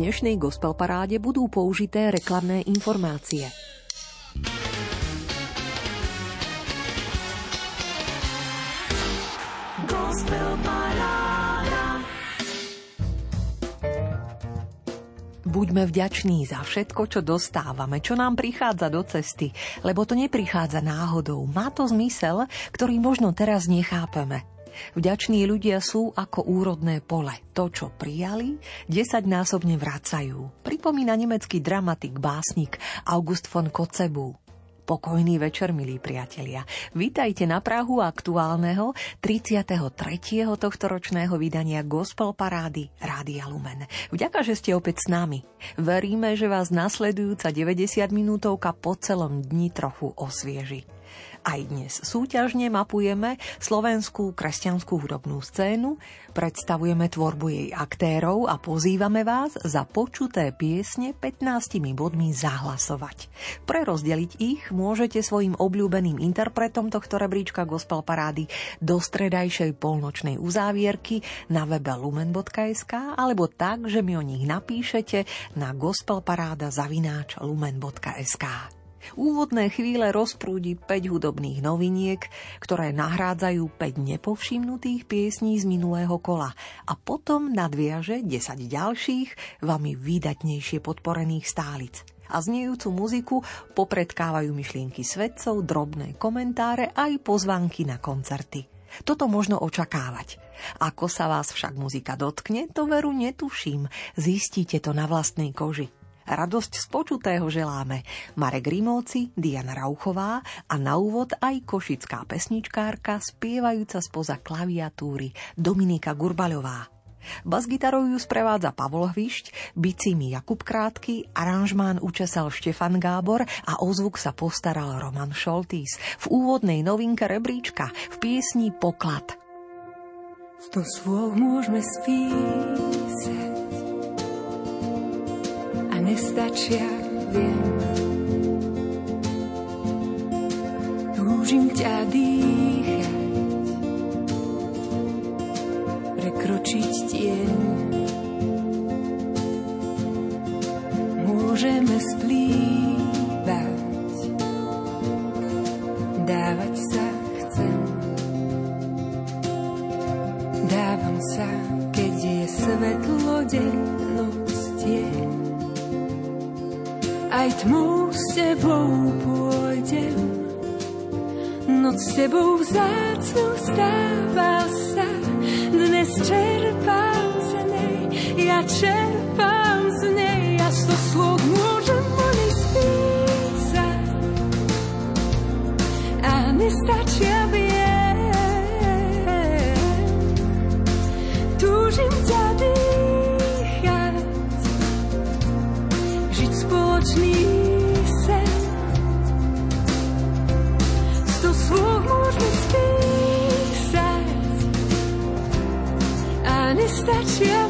dnešnej gospel paráde budú použité reklamné informácie. Buďme vďační za všetko, čo dostávame, čo nám prichádza do cesty, lebo to neprichádza náhodou. Má to zmysel, ktorý možno teraz nechápeme. Vďační ľudia sú ako úrodné pole. To, čo prijali, desaťnásobne vracajú. Pripomína nemecký dramatik, básnik August von Kocebu. Pokojný večer, milí priatelia. Vítajte na Prahu aktuálneho 33. tohto ročného vydania Gospel Parády Rádia Lumen. Vďaka, že ste opäť s nami. Veríme, že vás nasledujúca 90 minútovka po celom dni trochu osvieži. Aj dnes súťažne mapujeme slovenskú kresťanskú hudobnú scénu, predstavujeme tvorbu jej aktérov a pozývame vás za počuté piesne 15 bodmi zahlasovať. Prerozdeliť ich môžete svojim obľúbeným interpretom tohto rebríčka Gospel Parády do stredajšej polnočnej uzávierky na webe lumen.sk alebo tak, že mi o nich napíšete na gospelparáda zavináč lumen.sk. Úvodné chvíle rozprúdi 5 hudobných noviniek, ktoré nahrádzajú 5 nepovšimnutých piesní z minulého kola a potom nadviaže 10 ďalších, vami výdatnejšie podporených stálic a znejúcu muziku popredkávajú myšlienky svedcov, drobné komentáre aj pozvánky na koncerty. Toto možno očakávať. Ako sa vás však muzika dotkne, to veru netuším. Zistíte to na vlastnej koži. Radosť z počutého želáme Marek Rimóci, Diana Rauchová a na úvod aj košická pesničkárka spievajúca spoza klaviatúry Dominika Gurbaľová. Bas-gitarou ju sprevádza Pavol Hvišť, bicími Jakub Krátky, aranžmán učesal Štefan Gábor a o zvuk sa postaral Roman Šoltís. V úvodnej novinke rebríčka v piesni Poklad. Sto slov môžeme spísať nestačia, viem. Túžim ťa dýchať, prekročiť tieň. Môžeme splývať, dávať sa chcem. Dávam sa, keď je svetlo deň, noc tieň aj tmou s tebou pôjdem. Noc s tebou vzácnu stáva sa, dnes čerpám z nej, ja čerpám z nej, ja sto slov nestačia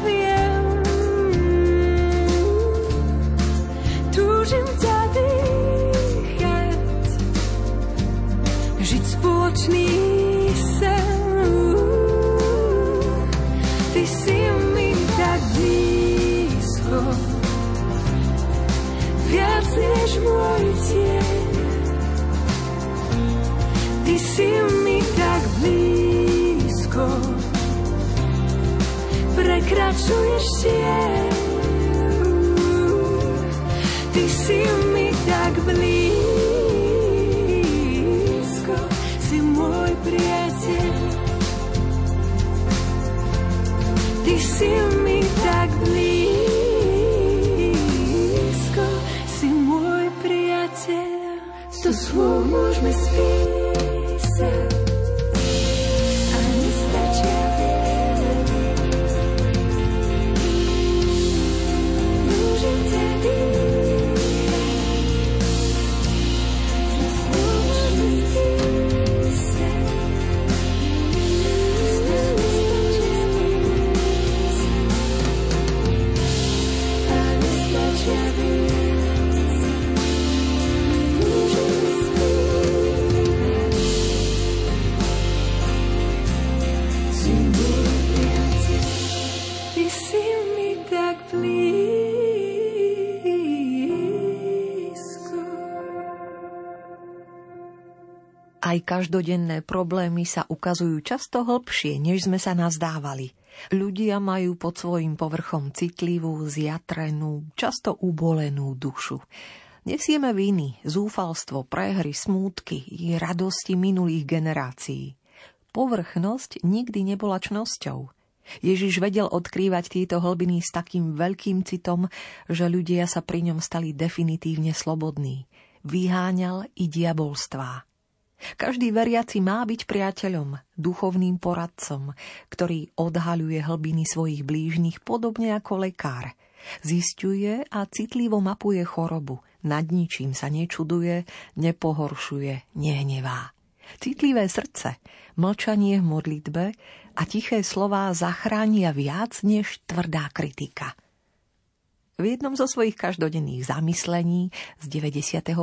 Ty si mi tak blízko, si môj priateľ. Ty si mi tak blízko, slov môžeme spísať. Aj každodenné problémy sa ukazujú často hlbšie, než sme sa nazdávali. Ľudia majú pod svojim povrchom citlivú, zjatrenú, často ubolenú dušu. Nesieme viny, zúfalstvo, prehry, smútky i radosti minulých generácií. Povrchnosť nikdy nebola čnosťou. Ježiš vedel odkrývať tieto hlbiny s takým veľkým citom, že ľudia sa pri ňom stali definitívne slobodní. Vyháňal i diabolstvá. Každý veriaci má byť priateľom, duchovným poradcom, ktorý odhaľuje hlbiny svojich blížnych podobne ako lekár. Zistuje a citlivo mapuje chorobu – nad ničím sa nečuduje, nepohoršuje, nehnevá. Citlivé srdce, mlčanie v modlitbe a tiché slová zachránia viac než tvrdá kritika. V jednom zo svojich každodenných zamyslení z 95.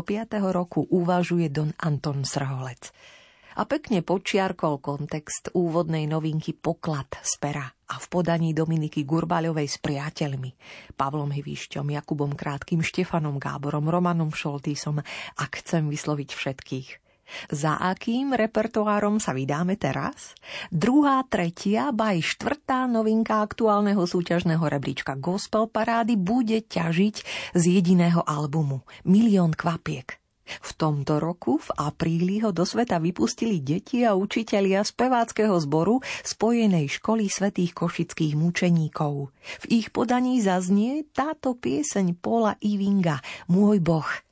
roku uvažuje Don Anton Srholec – a pekne počiarkol kontext úvodnej novinky Poklad z pera a v podaní Dominiky Gurbaľovej s priateľmi, Pavlom Hyvišťom, Jakubom Krátkým, Štefanom Gáborom, Romanom Šoltísom a chcem vysloviť všetkých. Za akým repertoárom sa vydáme teraz? Druhá, tretia, ba aj štvrtá novinka aktuálneho súťažného rebríčka Gospel Parády bude ťažiť z jediného albumu Milión kvapiek. V tomto roku v apríli ho do sveta vypustili deti a učitelia speváckého zboru Spojenej školy svetých košických mučeníkov. V ich podaní zaznie táto pieseň Paula Ivinga Môj boh –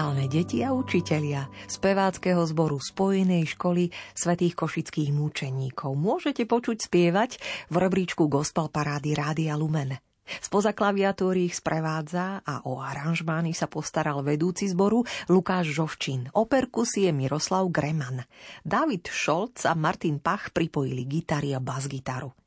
muzikálne deti a učitelia speváckého zboru Spojenej školy svetých košických múčeníkov. Môžete počuť spievať v rebríčku Gospel Parády Rádia Lumen. Spoza klaviatúry ich sprevádza a o aranžmány sa postaral vedúci zboru Lukáš Žovčín. O perkusie Miroslav Greman. David Šolc a Martin Pach pripojili gitary a bas-gitaru.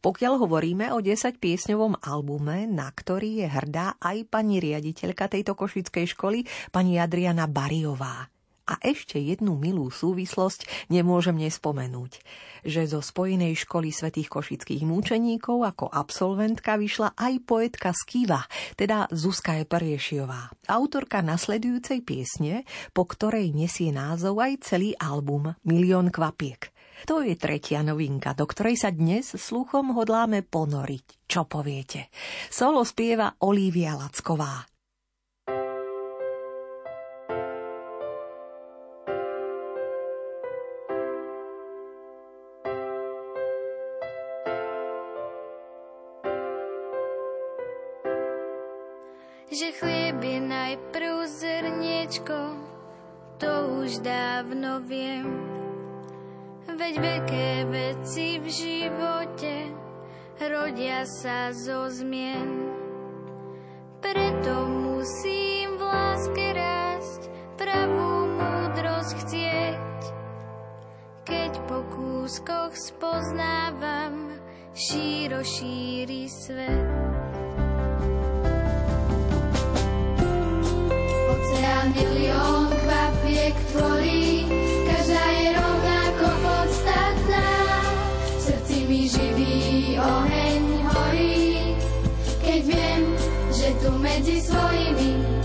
Pokiaľ hovoríme o 10-piesňovom albume, na ktorý je hrdá aj pani riaditeľka tejto košickej školy, pani Adriana Bariová. A ešte jednu milú súvislosť nemôžem nespomenúť, že zo Spojenej školy svätých košických múčeníkov ako absolventka vyšla aj poetka z teda Zuzka Eperiešiová, autorka nasledujúcej piesne, po ktorej nesie názov aj celý album Milión kvapiek. To je tretia novinka, do ktorej sa dnes sluchom hodláme ponoriť. Čo poviete? Solo spieva Olivia Lacková. že chlieb je najprv zrniečko, to už dávno viem. Veď veľké veci v živote rodia sa zo zmien. Preto musím v láske rásť, pravú múdrosť chcieť. Keď po kúskoch spoznávam, šíro šíri svet. milión kvapiek tvorí, medzi svojimi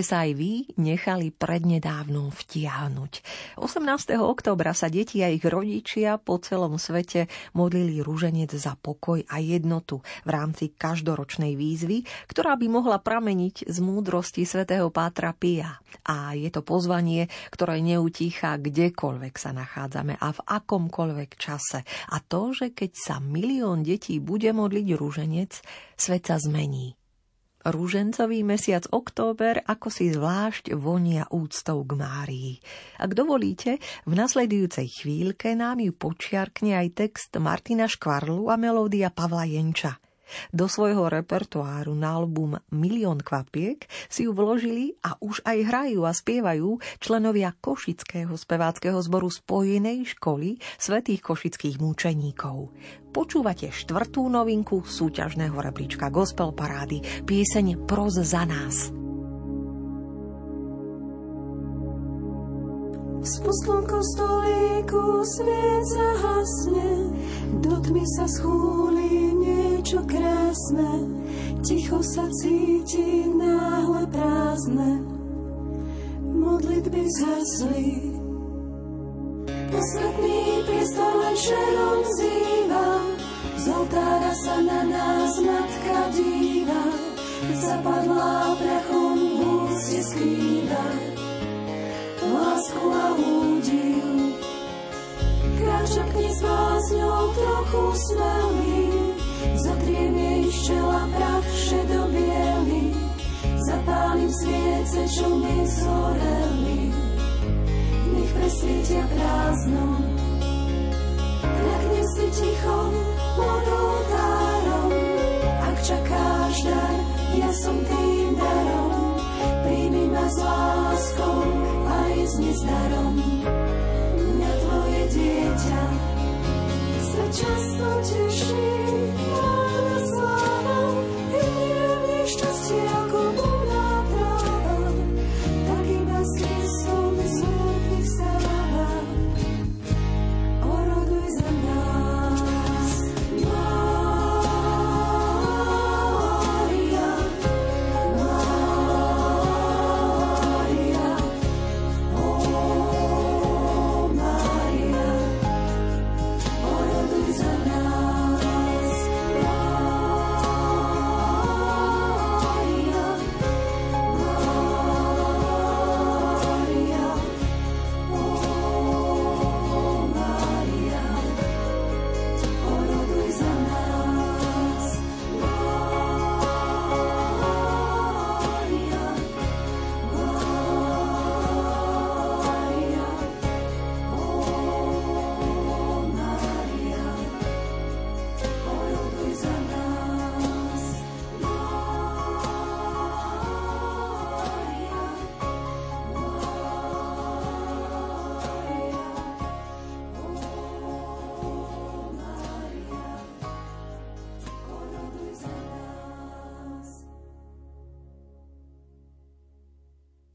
ste sa aj vy nechali prednedávnom vtiahnuť. 18. oktobra sa deti a ich rodičia po celom svete modlili rúženec za pokoj a jednotu v rámci každoročnej výzvy, ktorá by mohla prameniť z múdrosti svätého Pátra Pia. A je to pozvanie, ktoré neutícha kdekoľvek sa nachádzame a v akomkoľvek čase. A to, že keď sa milión detí bude modliť rúženec, svet sa zmení. Rúžencový mesiac október ako si zvlášť vonia úctou k Márii. Ak dovolíte, v nasledujúcej chvíľke nám ju počiarkne aj text Martina Škvarlu a melódia Pavla Jenča. Do svojho repertoáru na album Milión kvapiek si ju vložili a už aj hrajú a spievajú členovia Košického speváckého zboru Spojenej školy svätých košických múčeníkov. Počúvate štvrtú novinku súťažného rebríčka Gospel Parády, pieseň Proz za nás. V spustlom kostolíku svieca hasne, do tmy sa schúli niečo krásne, ticho sa cíti náhle prázdne, modlitby zhasli. Posvetný priestor len šerom zýva, z oltára sa na nás matka díva, zapadlá prachom v úste skrýva. Lásku a údiv, kráča k s bázňou trochu smelý, zotriem jej z čela prach šedobiely, zapálim sviece, čo mi zhoreli, nech presvietia prázdnom, kľaknem si ticho, pod oltárom. Ak čakáš dar, ja som tým darom. Príjmi ma s láskou aj s nezdarom. Často teší. Mára sláva, i v šťastie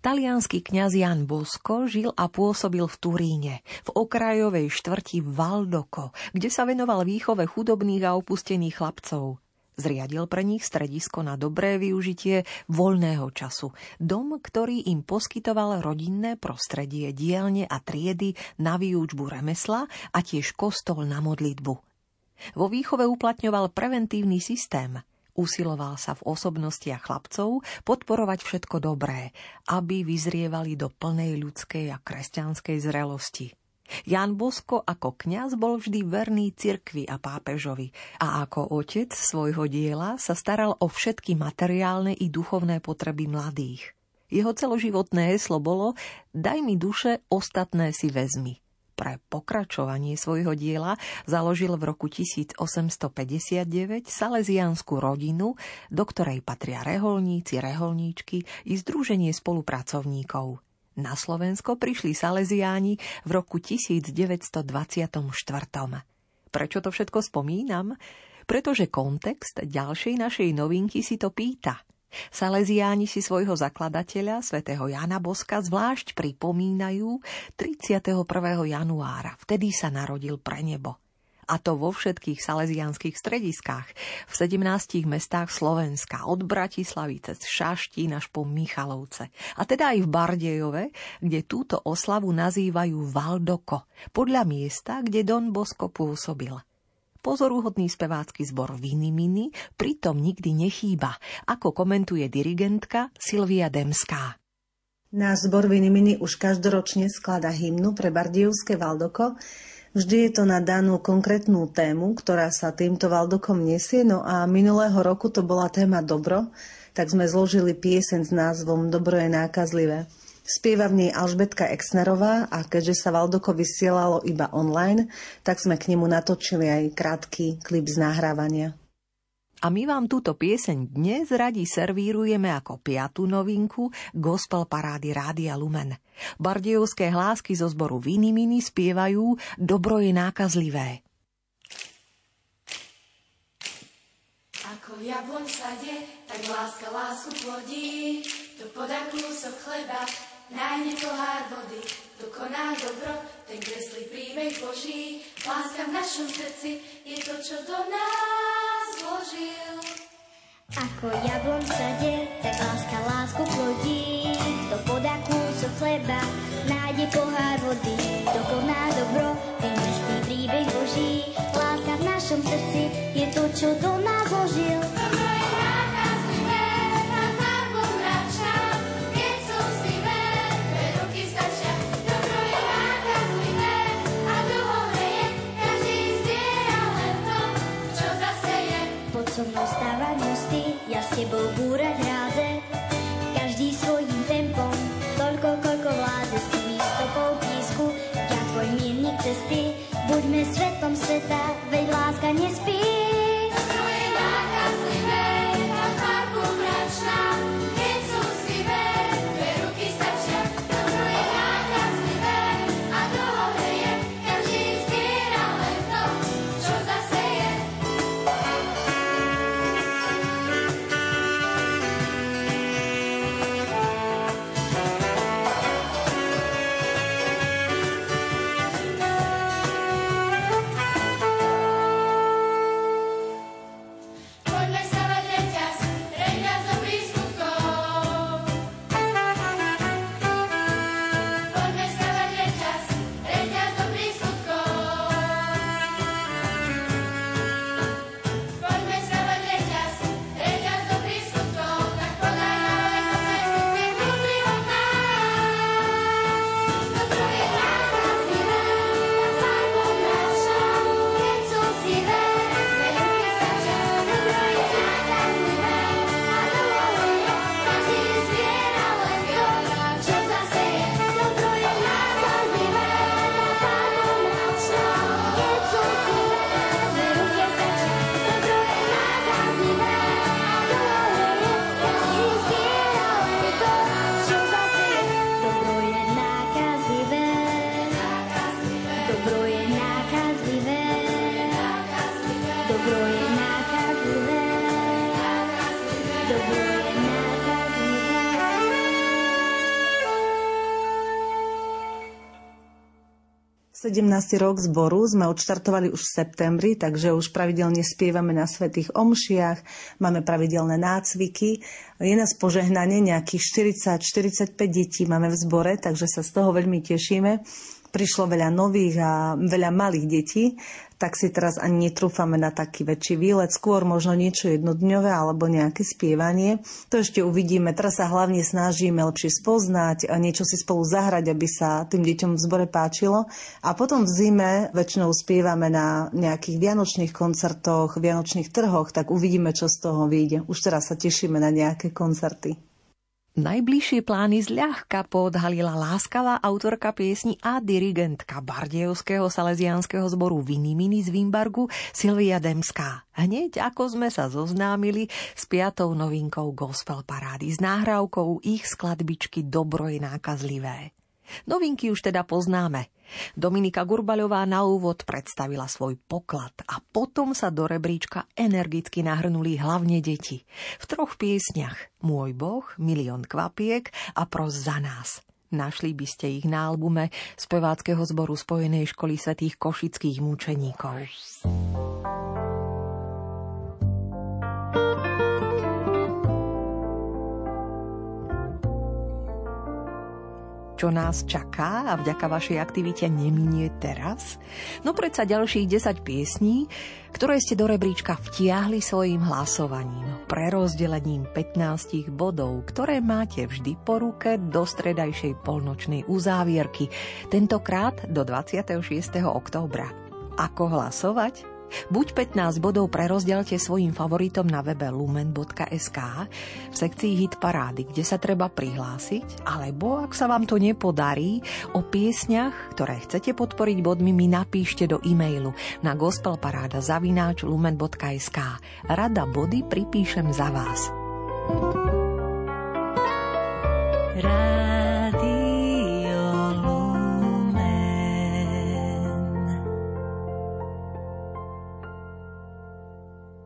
Talianský kňaz Jan Bosko žil a pôsobil v Turíne, v okrajovej štvrti Valdoko, kde sa venoval výchove chudobných a opustených chlapcov. Zriadil pre nich stredisko na dobré využitie voľného času. Dom, ktorý im poskytoval rodinné prostredie, dielne a triedy na výučbu remesla a tiež kostol na modlitbu. Vo výchove uplatňoval preventívny systém. Usiloval sa v osobnostiach chlapcov podporovať všetko dobré, aby vyzrievali do plnej ľudskej a kresťanskej zrelosti. Jan Bosko ako kňaz bol vždy verný cirkvi a pápežovi a ako otec svojho diela sa staral o všetky materiálne i duchovné potreby mladých. Jeho celoživotné heslo bolo Daj mi duše, ostatné si vezmi. Pre pokračovanie svojho diela založil v roku 1859 salesianskú rodinu, do ktorej patria reholníci, reholníčky i združenie spolupracovníkov. Na Slovensko prišli Salesiáni v roku 1924. Prečo to všetko spomínam? Pretože kontext ďalšej našej novinky si to pýta. Salesiáni si svojho zakladateľa, svätého Jana Boska, zvlášť pripomínajú 31. januára. Vtedy sa narodil pre nebo a to vo všetkých salesianských strediskách, v 17 mestách Slovenska, od Bratislavy cez Šaštín až po Michalovce. A teda aj v Bardejove, kde túto oslavu nazývajú Valdoko, podľa miesta, kde Don Bosko pôsobil. Pozoruhodný spevácky zbor Vinimini pritom nikdy nechýba, ako komentuje dirigentka Silvia Demská. Náš zbor Vinimini už každoročne sklada hymnu pre Bardievské Valdoko, Vždy je to na danú konkrétnu tému, ktorá sa týmto Valdokom nesie, no a minulého roku to bola téma dobro, tak sme zložili piesen s názvom Dobro je nákazlivé. Spieva v nej Alžbetka Exnerová a keďže sa Valdoko vysielalo iba online, tak sme k nemu natočili aj krátky klip z nahrávania. A my vám túto pieseň dnes radi servírujeme ako piatú novinku Gospel parády Rádia Lumen. Bardievské hlásky zo zboru Vinimini spievajú Dobro je nákazlivé. Ako jablon sadie, tak láska lásku plodí, to podá kúsok chleba, nájde pohár vody, to koná dobro, ten kreslí príbeh Boží, láska v našom srdci je to, čo do nás vložil. Ako jablon v sade, tak láska lásku plodí. To podá kúsok chleba, nájde pohár vody. To koná dobro, ten krstný príbeh Boží. Láska v našom srdci je to, čo do nás vložil. Poď sveta, veď láska nespí. 17. rok zboru sme odštartovali už v septembri, takže už pravidelne spievame na svetých omšiach, máme pravidelné nácviky. Je nás požehnanie nejakých 40-45 detí máme v zbore, takže sa z toho veľmi tešíme. Prišlo veľa nových a veľa malých detí, tak si teraz ani netrúfame na taký väčší výlet, skôr možno niečo jednodňové alebo nejaké spievanie. To ešte uvidíme. Teraz sa hlavne snažíme lepšie spoznať, a niečo si spolu zahrať, aby sa tým deťom v zbore páčilo. A potom v zime väčšinou spievame na nejakých vianočných koncertoch, vianočných trhoch, tak uvidíme, čo z toho vyjde. Už teraz sa tešíme na nejaké koncerty. Najbližšie plány zľahka podhalila láskavá autorka piesni a dirigentka Bardejovského salesianského zboru Vinimini z Vimbargu Silvia Demská. Hneď ako sme sa zoznámili s piatou novinkou gospel parády s náhrávkou ich skladbičky Dobro je nákazlivé. Novinky už teda poznáme. Dominika Gurbaľová na úvod predstavila svoj poklad a potom sa do rebríčka energicky nahrnuli hlavne deti. V troch piesniach Môj boh, Milión kvapiek a Pros za nás. Našli by ste ich na albume speváckého zboru Spojenej školy svätých košických mučeníkov. Čo nás čaká a vďaka vašej aktivite neminie teraz? No predsa ďalších 10 piesní, ktoré ste do rebríčka vtiahli svojim hlasovaním, prerozdelením 15 bodov, ktoré máte vždy po ruke do stredajšej polnočnej uzávierky, tentokrát do 26. októbra. Ako hlasovať? Buď 15 bodov prerozdelte svojim favoritom na webe lumen.sk v sekcii hit parády, kde sa treba prihlásiť, alebo ak sa vám to nepodarí, o piesňach, ktoré chcete podporiť bodmi, mi napíšte do e-mailu na gospelparáda zavináč lumen.sk. Rada body pripíšem za vás. Rádio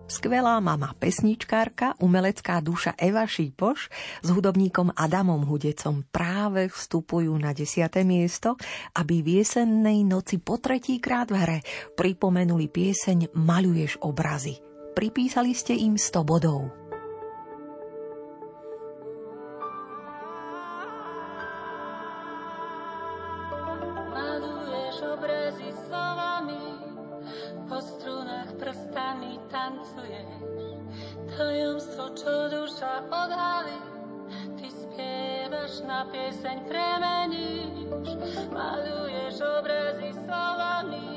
Skvelá mama, pesničkárka, umelecká duša Eva Šípoš s hudobníkom Adamom Hudecom práve vstupujú na 10. miesto, aby v jesennej noci po tretíkrát v hre pripomenuli pieseň Maluješ obrazy. Pripísali ste im 100 bodov. Tajomstvo, čo duša odhalí, ty spievaš na pieseň, premeníš, maluješ obrazy slovami.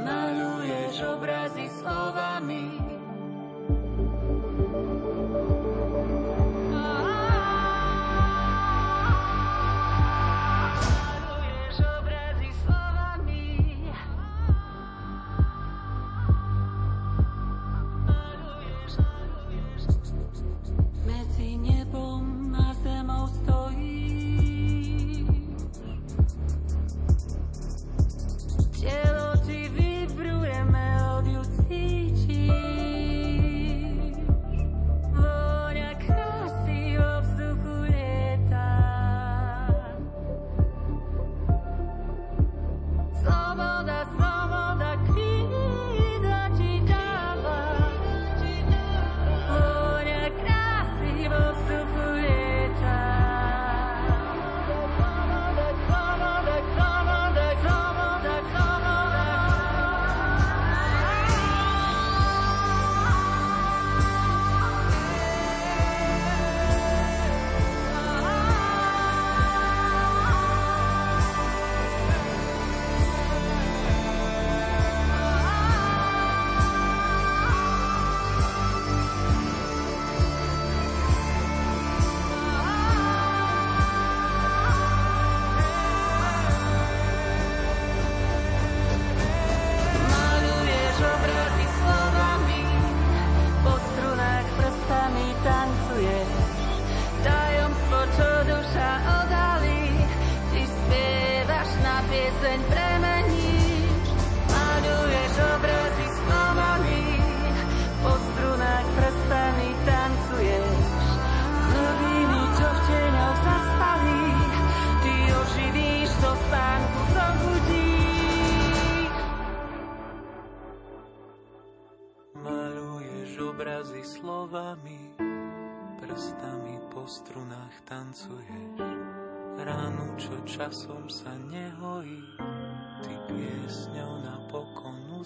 Maluješ obrazy slovami.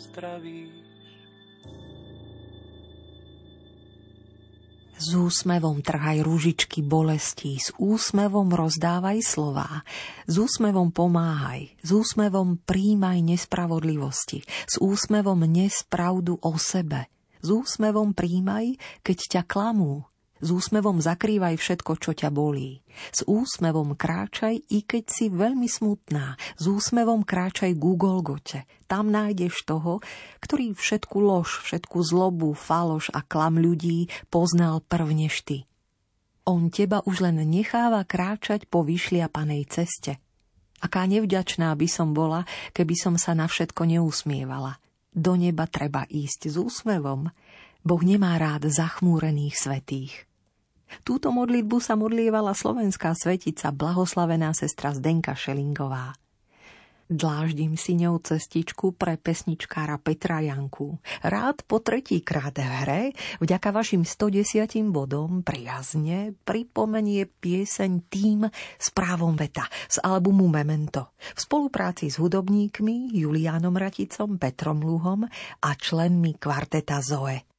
Uzdravíš. S úsmevom trhaj ružičky bolestí, s úsmevom rozdávaj slová, s úsmevom pomáhaj, s úsmevom príjmaj nespravodlivosti, s úsmevom nes pravdu o sebe, s úsmevom príjmaj, keď ťa klamú, s úsmevom zakrývaj všetko, čo ťa bolí. S úsmevom kráčaj, i keď si veľmi smutná. S úsmevom kráčaj ku Golgote. Tam nájdeš toho, ktorý všetku lož, všetku zlobu, faloš a klam ľudí poznal prvnež ty. On teba už len necháva kráčať po vyšliapanej ceste. Aká nevďačná by som bola, keby som sa na všetko neusmievala. Do neba treba ísť s úsmevom. Boh nemá rád zachmúrených svetých. Túto modlitbu sa modlievala slovenská svetica blahoslavená sestra Zdenka Šelingová. Dláždim si ňou cestičku pre pesničkára Petra Janku. Rád po tretíkrát v hre, vďaka vašim 110 bodom prijazne pripomenie pieseň tým s právom veta z albumu Memento v spolupráci s hudobníkmi Juliánom Raticom, Petrom Luhom a členmi kvarteta Zoe.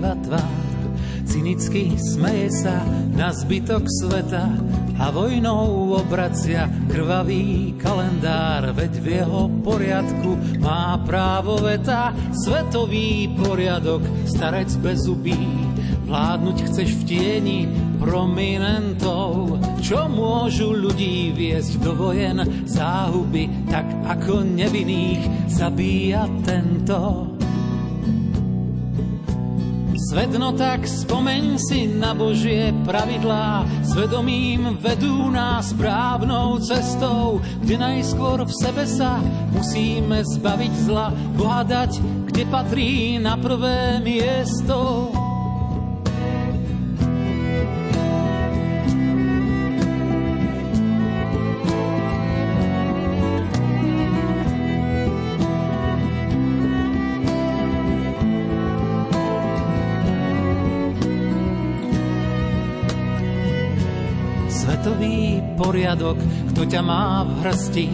Odkrýva tvár, cynicky smeje sa na zbytok sveta a vojnou obracia krvavý kalendár, veď v jeho poriadku má právo veta, svetový poriadok, starec bez zubí, vládnuť chceš v tieni prominentov, čo môžu ľudí viesť do vojen? Záhuby, tak ako nevinných zabíja tento. Svet, no tak spomeň si na Božie pravidlá, svedomím vedú nás správnou cestou, kde najskôr v sebe sa musíme zbaviť zla, pohádať, kde patrí na prvé miesto. Poriadok, kto ťa má v hrsti,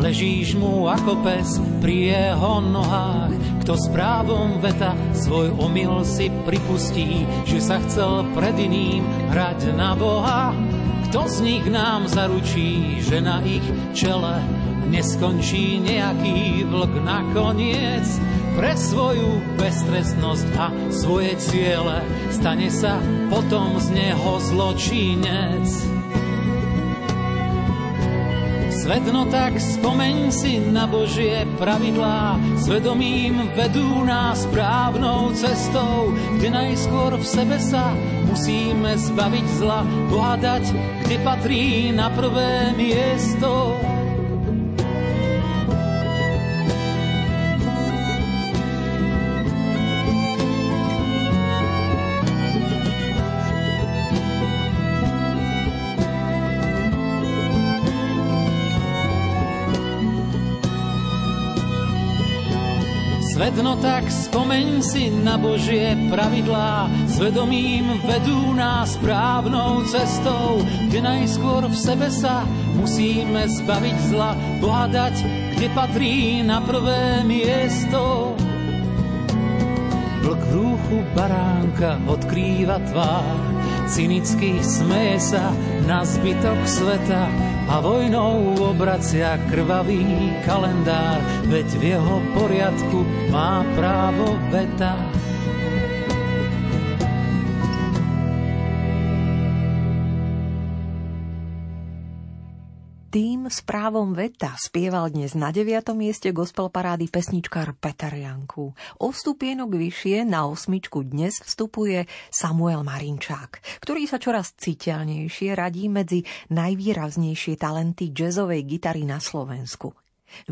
ležíš mu ako pes pri jeho nohách, kto s právom veta svoj omyl si pripustí, že sa chcel pred iným hrať na Boha. Kto z nich nám zaručí, že na ich čele neskončí nejaký vlk nakoniec? Pre svoju beztrestnosť a svoje ciele stane sa potom z neho zločinec. Svet, no tak spomeň si na Božie pravidlá, svedomím vedú nás správnou cestou, kde najskôr v sebe sa musíme zbaviť zla, pohádať, kde patrí na prvé miesto. Svet, no tak spomeň si na Božie pravidlá, svedomím vedú nás správnou cestou, kde najskôr v sebe sa musíme zbaviť zla, pohádať, kde patrí na prvé miesto. Vlk v rúchu baránka odkrýva tvár, cynicky smeje sa na zbytok sveta, a vojnou obracia krvavý kalendár, veď v jeho poriadku má právo veta. S právom veta spieval dnes na 9. mieste gospel parády pesničkár Peter Janku. O stupienok vyššie na osmičku dnes vstupuje Samuel Marinčák, ktorý sa čoraz citeľnejšie radí medzi najvýraznejšie talenty jazzovej gitary na Slovensku.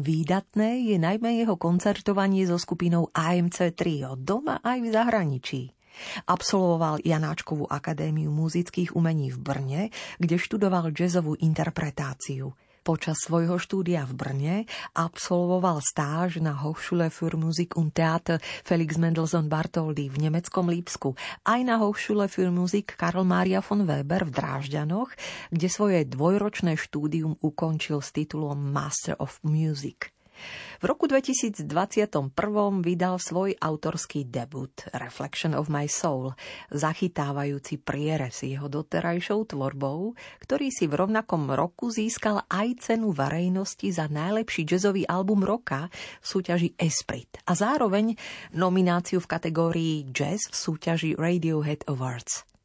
Výdatné je najmä jeho koncertovanie so skupinou AMC Trio doma aj v zahraničí. Absolvoval Janáčkovú akadémiu muzických umení v Brne, kde študoval jazzovú interpretáciu. Počas svojho štúdia v Brne absolvoval stáž na Hochschule für Musik und Theater Felix Mendelssohn Bartholdy v nemeckom Lípsku, aj na Hochschule für Musik Karl Maria von Weber v Drážďanoch, kde svoje dvojročné štúdium ukončil s titulom Master of Music. V roku 2021 vydal svoj autorský debut Reflection of My Soul, zachytávajúci prierez jeho doterajšou tvorbou, ktorý si v rovnakom roku získal aj cenu verejnosti za najlepší jazzový album roka v súťaži Esprit a zároveň nomináciu v kategórii Jazz v súťaži Radiohead Awards.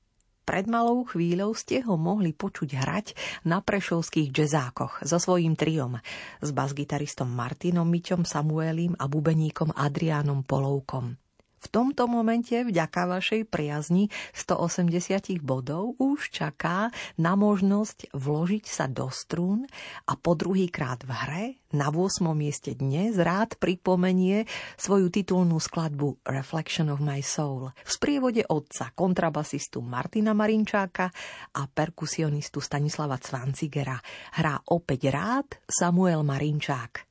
Pred malou chvíľou ste ho mohli počuť hrať na prešovských jazzákoch so svojím triom, s basgitaristom Martinom Miťom Samuelim a bubeníkom Adriánom Polovkom. V tomto momente, vďaka vašej priazni 180 bodov, už čaká na možnosť vložiť sa do strún a po druhý krát v hre na 8. mieste dnes rád pripomenie svoju titulnú skladbu Reflection of My Soul v sprievode otca kontrabasistu Martina Marinčáka a perkusionistu Stanislava Cvancigera. Hrá opäť rád Samuel Marinčák.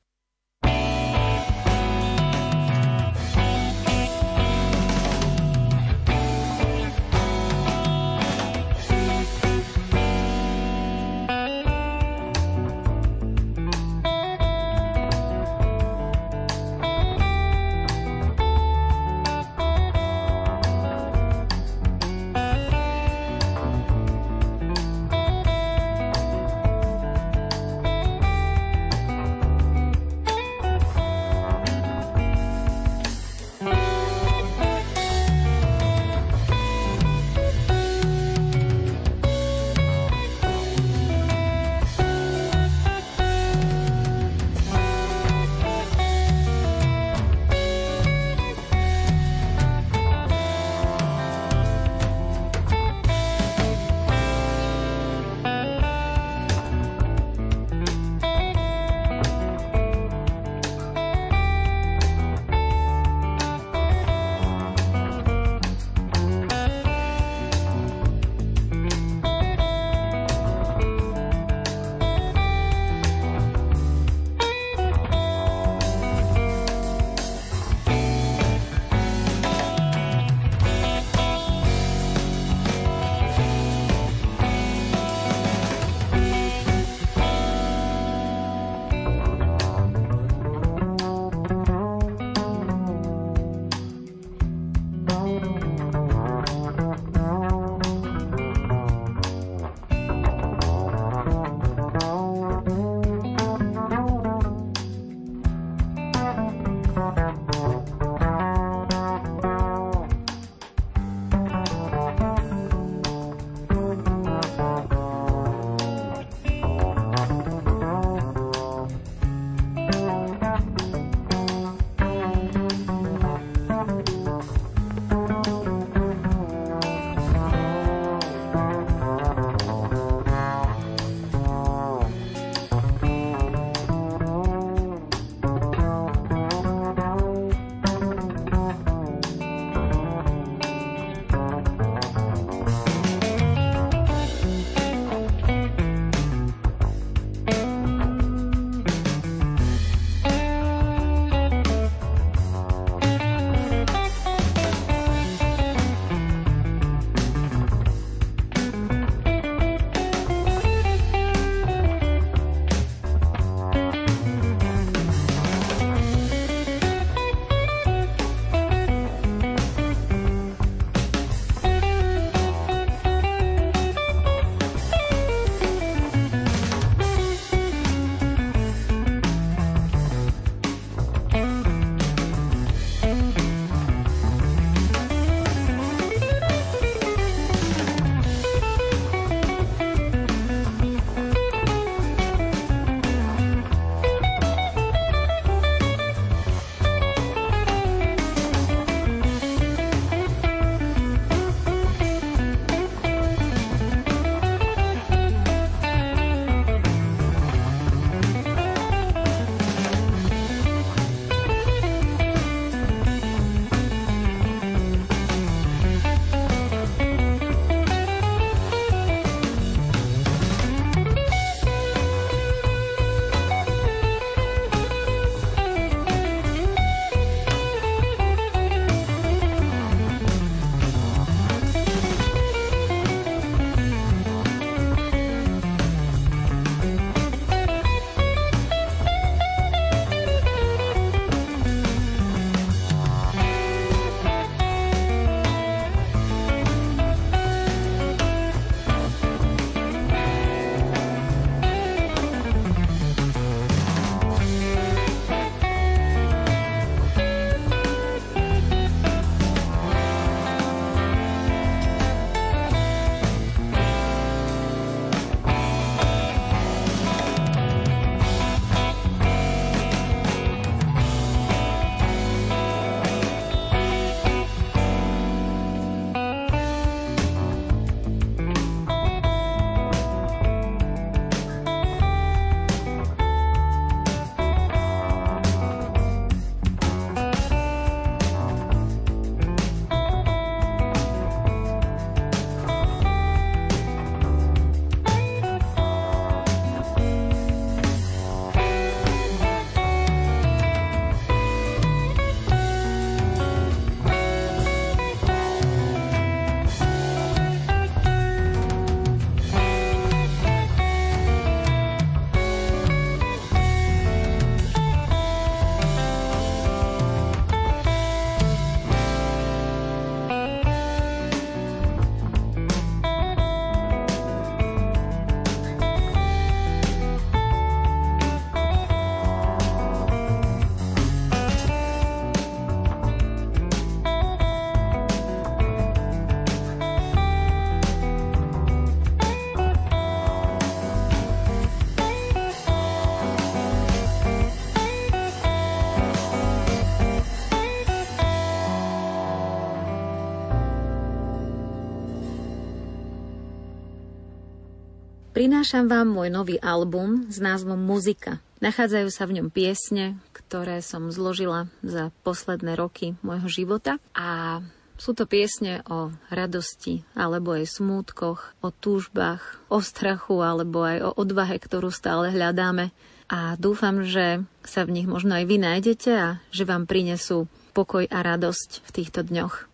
Prinášam vám môj nový album s názvom Muzika. Nachádzajú sa v ňom piesne, ktoré som zložila za posledné roky môjho života a sú to piesne o radosti alebo aj smútkoch, o túžbách, o strachu alebo aj o odvahe, ktorú stále hľadáme. A dúfam, že sa v nich možno aj vy nájdete a že vám prinesú pokoj a radosť v týchto dňoch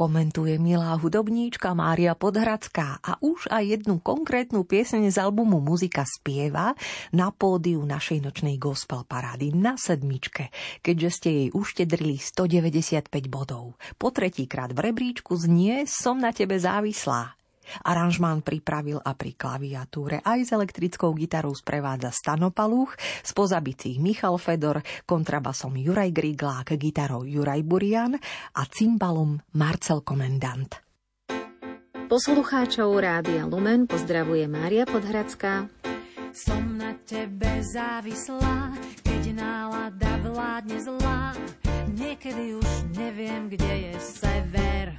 komentuje milá hudobníčka Mária Podhradská a už aj jednu konkrétnu pieseň z albumu Muzika spieva na pódiu našej nočnej gospel parády na sedmičke, keďže ste jej uštedrili 195 bodov. Po tretíkrát v rebríčku znie Som na tebe závislá. Aranžmán pripravil a pri klaviatúre aj s elektrickou gitarou sprevádza Stano Paluch, z pozabicích Michal Fedor, kontrabasom Juraj Griglák, gitarou Juraj Burian a cymbalom Marcel Komendant. Poslucháčov Rádia Lumen pozdravuje Mária Podhradská. Som na tebe závislá, keď nálada vládne zlá. Niekedy už neviem, kde je sever.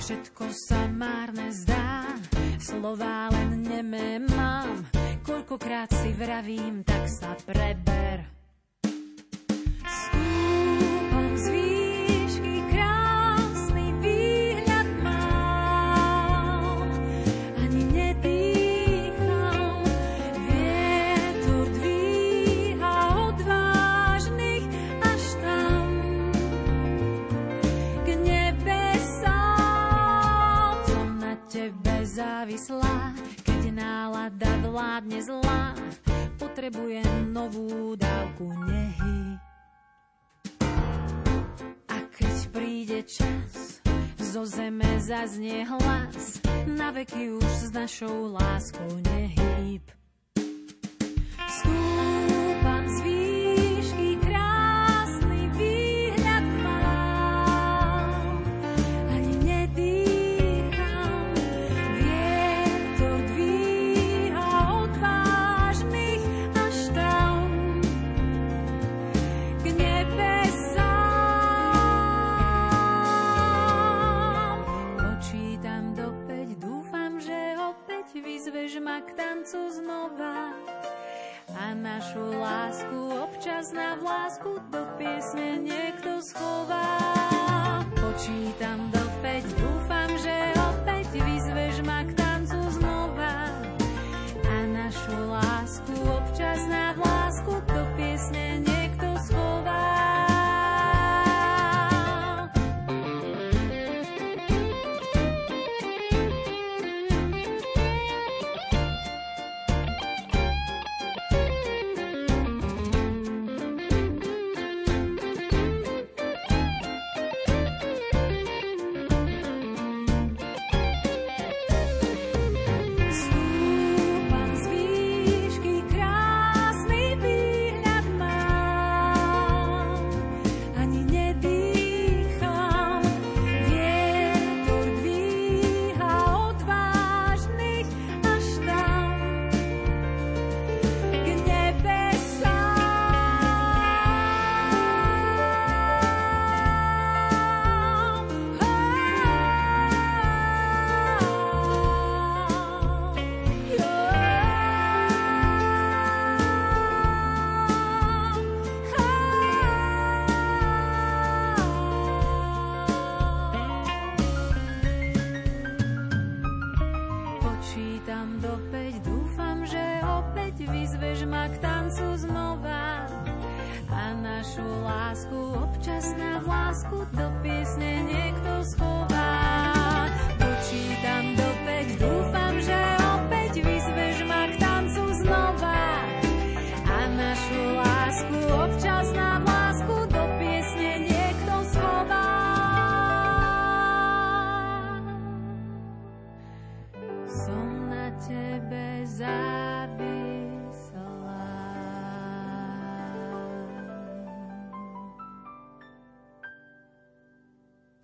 Všetko sa márne zdá, slová len nemé mám. Koľkokrát si vravím, tak sa preber. Závislá, keď nálada vládne zlá, potrebujem novú dávku nehy. A keď príde čas, zo zeme zaznie hlas, na veky už s našou láskou nehýb. Vyzveš ma k tancu znova. A našu lásku občas na vlásku do piesne niekto schová.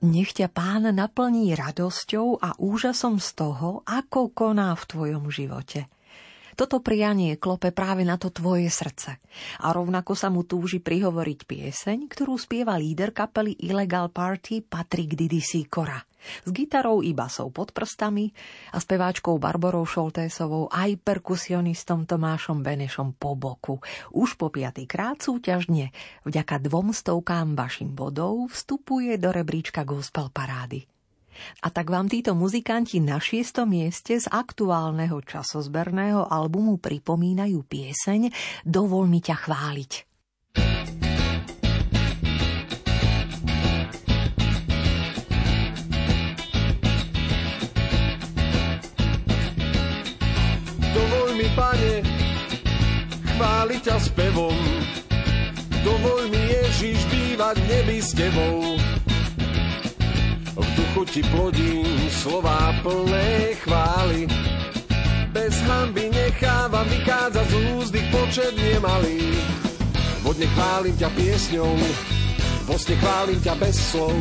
Nech ťa pán naplní radosťou a úžasom z toho, ako koná v tvojom živote. Toto prianie klope práve na to tvoje srdce. A rovnako sa mu túži prihovoriť pieseň, ktorú spieva líder kapely Illegal Party Patrick Didi Sikora. S gitarou i basou pod prstami a speváčkou Barborou Šoltésovou aj perkusionistom Tomášom Benešom po boku. Už po piatýkrát súťažne vďaka dvom stovkám vašim bodov vstupuje do rebríčka gospel parády. A tak vám títo muzikanti na šiestom mieste z aktuálneho časozberného albumu pripomínajú pieseň Dovol mi ťa chváliť. Dovol mi, pane, chváliť ťa spevom. Dovol mi, Ježiš, bývať nebi s tebou. Ti plodím slová plné chvály. Bez hamby nechávam vychádzať z úzdy počet nemalý. Vodne chválim ťa piesňou, vo sne chválim ťa bez slov.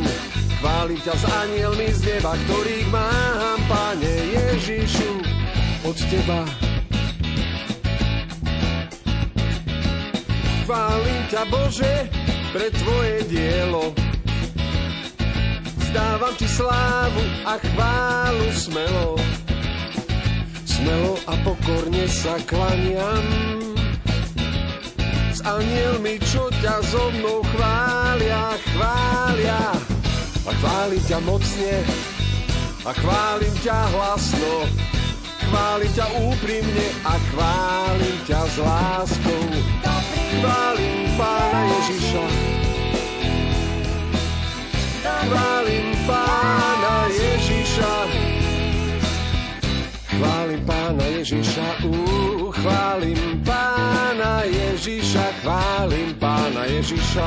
Chválim ťa s anielmi z neba, ktorých mám, Pane Ježišu, od teba. Chválim ťa, Bože, pre tvoje dielo. Vzdávam ti slávu a chválu smelo. Smelo a pokorne sa klaniam. S anielmi, čo ťa so mnou chvália, chvália. A chválim ťa mocne, a chválim ťa hlasno. Chválim ťa úprimne a chválim ťa s láskou. Chválim Pána Ježiša. Chválim Pána Ježiša. Chválim Pána Ježiša. Uh, chválim Pána Ježiša. Chválim Pána Ježiša.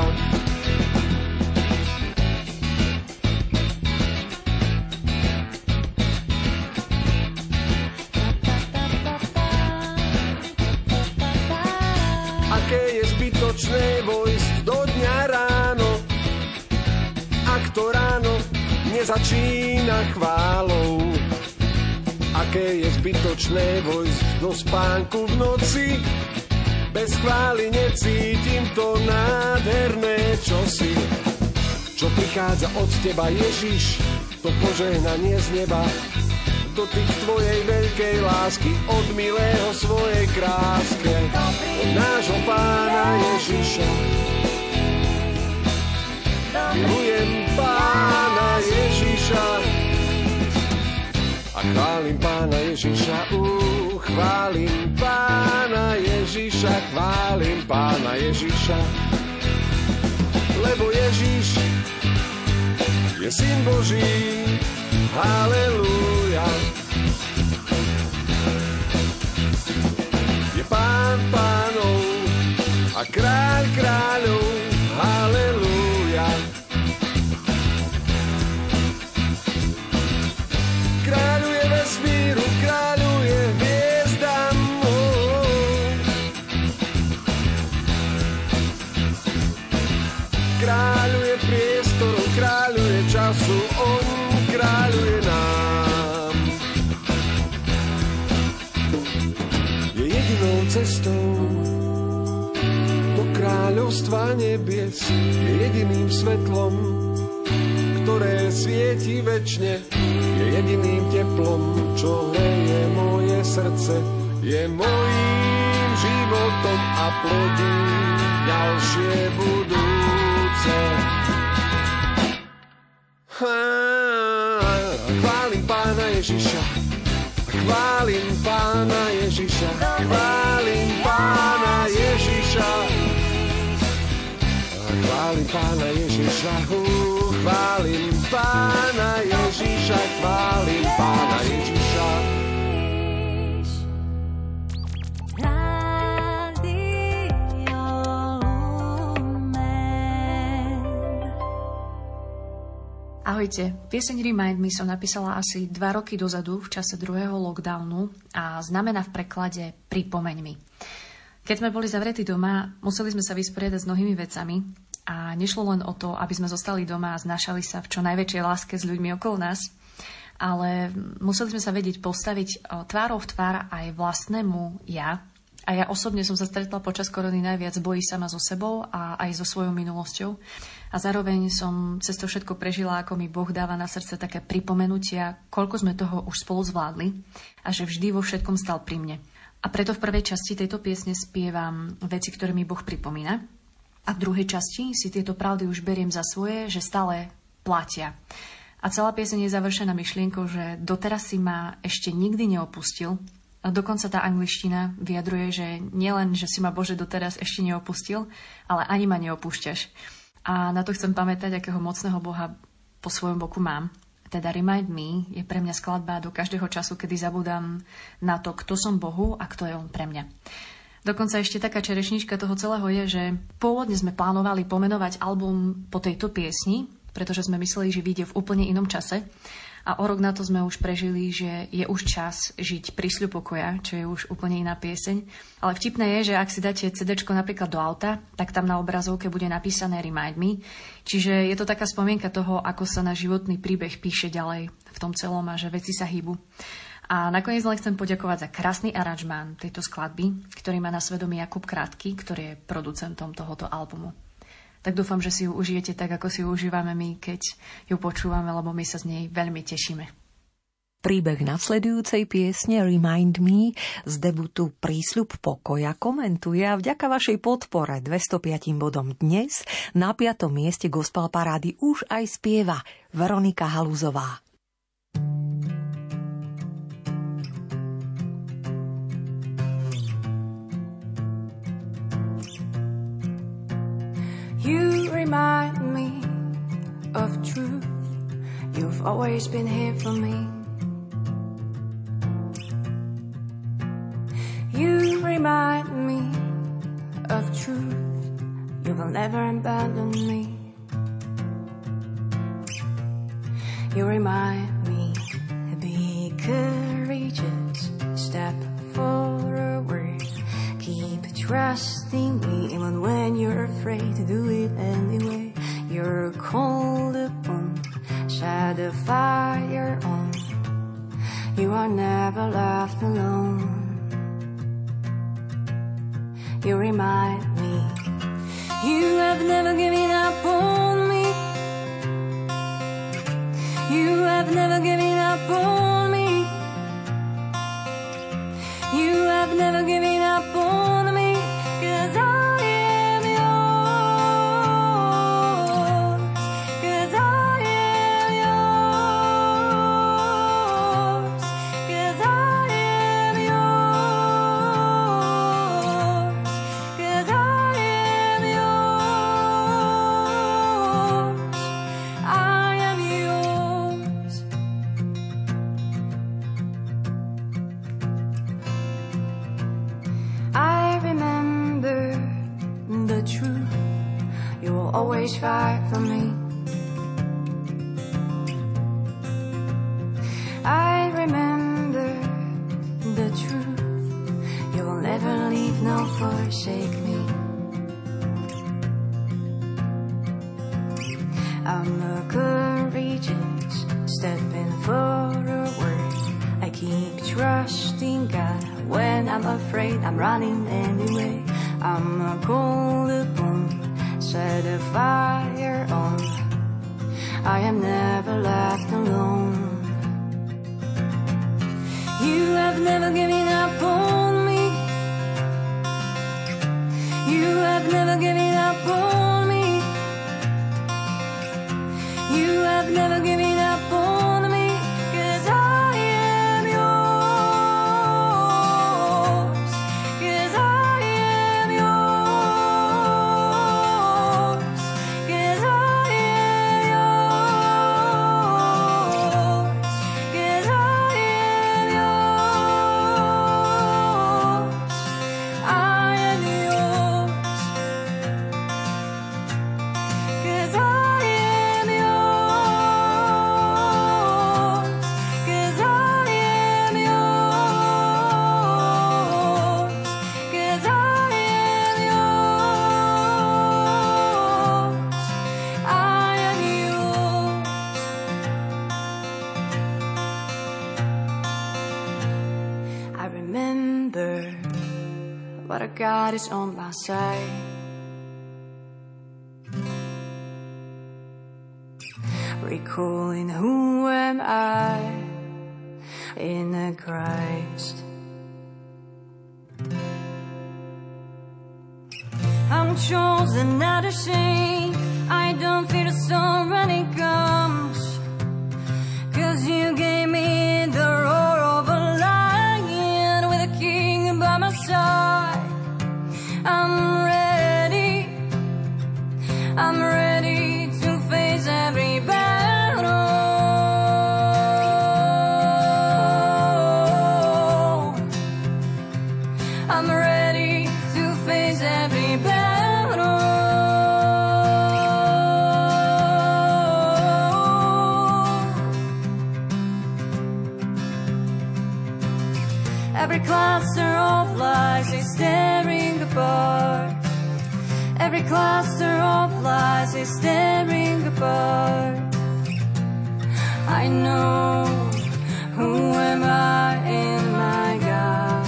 Aké je zbytočné to ráno nezačína chválou. Aké je zbytočné vojsť do spánku v noci, bez chvály necítim to nádherné čosi. Čo prichádza od teba, Ježiš, to požehnanie z neba, dotyk tvojej veľkej lásky od milého svojej kráske, od nášho pána Ježiša. Milujem pána Ježiša a chválim pána Ježiša, uh, chválim pána Ježiša, chválim pána Ježiša. Lebo Ježiš je syn Boží, Halelúja. Je pán pánov a kráľ kráľov. Halelúja. Kráľovstva nebies, je jediným svetlom, ktoré svieti večne, je jediným teplom, čo hreje moje srdce, je mojím životom a plodí ďalšie budúce. Chválim pána Ježiša, chválim pána Ježiša, chválim Chválim pána Ježiša, hú, chválim pána Ježiša, chválim pána Ježiša. Ahojte, pieseň Remind Me som napísala asi dva roky dozadu v čase druhého lockdownu a znamená v preklade Pripomeň mi. Keď sme boli zavretí doma, museli sme sa vysporiadať s mnohými vecami a nešlo len o to, aby sme zostali doma a znašali sa v čo najväčšej láske s ľuďmi okolo nás, ale museli sme sa vedieť postaviť tvárou v tvár aj vlastnému ja. A ja osobne som sa stretla počas korony najviac bojí sama so sebou a aj so svojou minulosťou. A zároveň som cez to všetko prežila, ako mi Boh dáva na srdce také pripomenutia, koľko sme toho už spolu zvládli a že vždy vo všetkom stal pri mne. A preto v prvej časti tejto piesne spievam veci, ktoré mi Boh pripomína. A v druhej časti si tieto pravdy už beriem za svoje, že stále platia. A celá pieseň je završená myšlienkou, že doteraz si ma ešte nikdy neopustil. A dokonca tá angličtina vyjadruje, že nielen, že si ma Bože doteraz ešte neopustil, ale ani ma neopúšťaš. A na to chcem pamätať, akého mocného Boha po svojom boku mám. Teda Remind Me je pre mňa skladba do každého času, kedy zabudám na to, kto som Bohu a kto je On pre mňa. Dokonca ešte taká čerešnička toho celého je, že pôvodne sme plánovali pomenovať album po tejto piesni, pretože sme mysleli, že vyjde v úplne inom čase. A o rok na to sme už prežili, že je už čas žiť prísľub pokoja, čo je už úplne iná pieseň. Ale vtipné je, že ak si dáte CD napríklad do auta, tak tam na obrazovke bude napísané Remind Me. Čiže je to taká spomienka toho, ako sa na životný príbeh píše ďalej v tom celom a že veci sa hýbu. A nakoniec len chcem poďakovať za krásny aranžmán tejto skladby, ktorý má na svedomí Jakub Krátky, ktorý je producentom tohoto albumu tak dúfam, že si ju užijete tak, ako si ju užívame my, keď ju počúvame, lebo my sa z nej veľmi tešíme. Príbeh nasledujúcej piesne Remind Me z debutu Prísľub pokoja komentuje a vďaka vašej podpore 205 bodom dnes na 5. mieste gospel parády už aj spieva Veronika Haluzová. You remind me of truth. You've always been here for me. You remind me of truth. You will never abandon me. You remind me to be courageous. Step trusting me even when you're afraid to do it anyway. You're called upon, set the fire on. You are never left alone. You remind me, you have never given up on me. You have never given up on me. You have never given up on me. I've never given. God is on my side. Recalling who am I in a Christ. I'm chosen, not ashamed. I don't fear the lies is tearing apart. I know who am I in my God.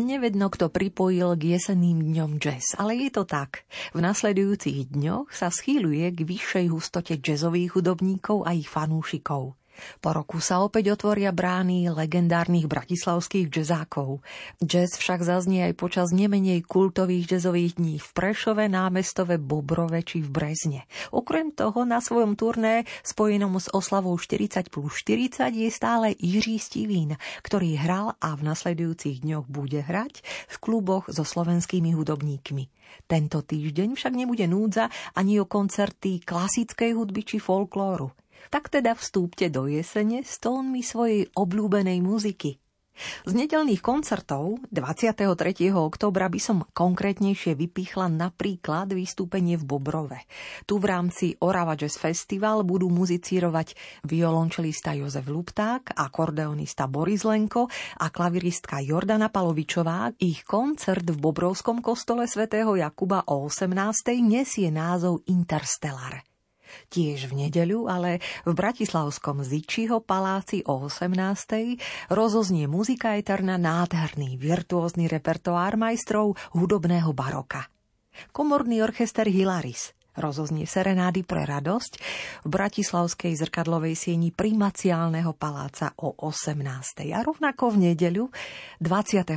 Nevedno, kto pripojil k jesenným dňom jazz, ale je to tak. V nasledujúcich dňoch sa schýľuje k vyššej hustote jazzových hudobníkov a ich fanúšikov. Po roku sa opäť otvoria brány legendárnych bratislavských jazzákov. Jazz však zaznie aj počas nemenej kultových jazzových dní v Prešove, Námestove, Bobrove či v Brezne. Okrem toho na svojom turné spojenom s oslavou 40 plus 40 je stále Jiří Stivín, ktorý hral a v nasledujúcich dňoch bude hrať v kluboch so slovenskými hudobníkmi. Tento týždeň však nebude núdza ani o koncerty klasickej hudby či folklóru. Tak teda vstúpte do jesene s tónmi svojej obľúbenej muziky. Z nedelných koncertov 23. oktobra by som konkrétnejšie vypichla napríklad vystúpenie v Bobrove. Tu v rámci Orava Jazz Festival budú muzicírovať violončelista Jozef Lupták, akordeonista Boris Lenko a klaviristka Jordana Palovičová. Ich koncert v Bobrovskom kostole svätého Jakuba o 18. nesie názov Interstellar. Tiež v nedeľu, ale v Bratislavskom Zičiho paláci o 18. rozoznie muzika eterna nádherný virtuózny repertoár majstrov hudobného baroka. Komorný orchester Hilaris – rozoznie serenády pre radosť v Bratislavskej zrkadlovej sieni primaciálneho paláca o 18. A rovnako v nedeľu 23.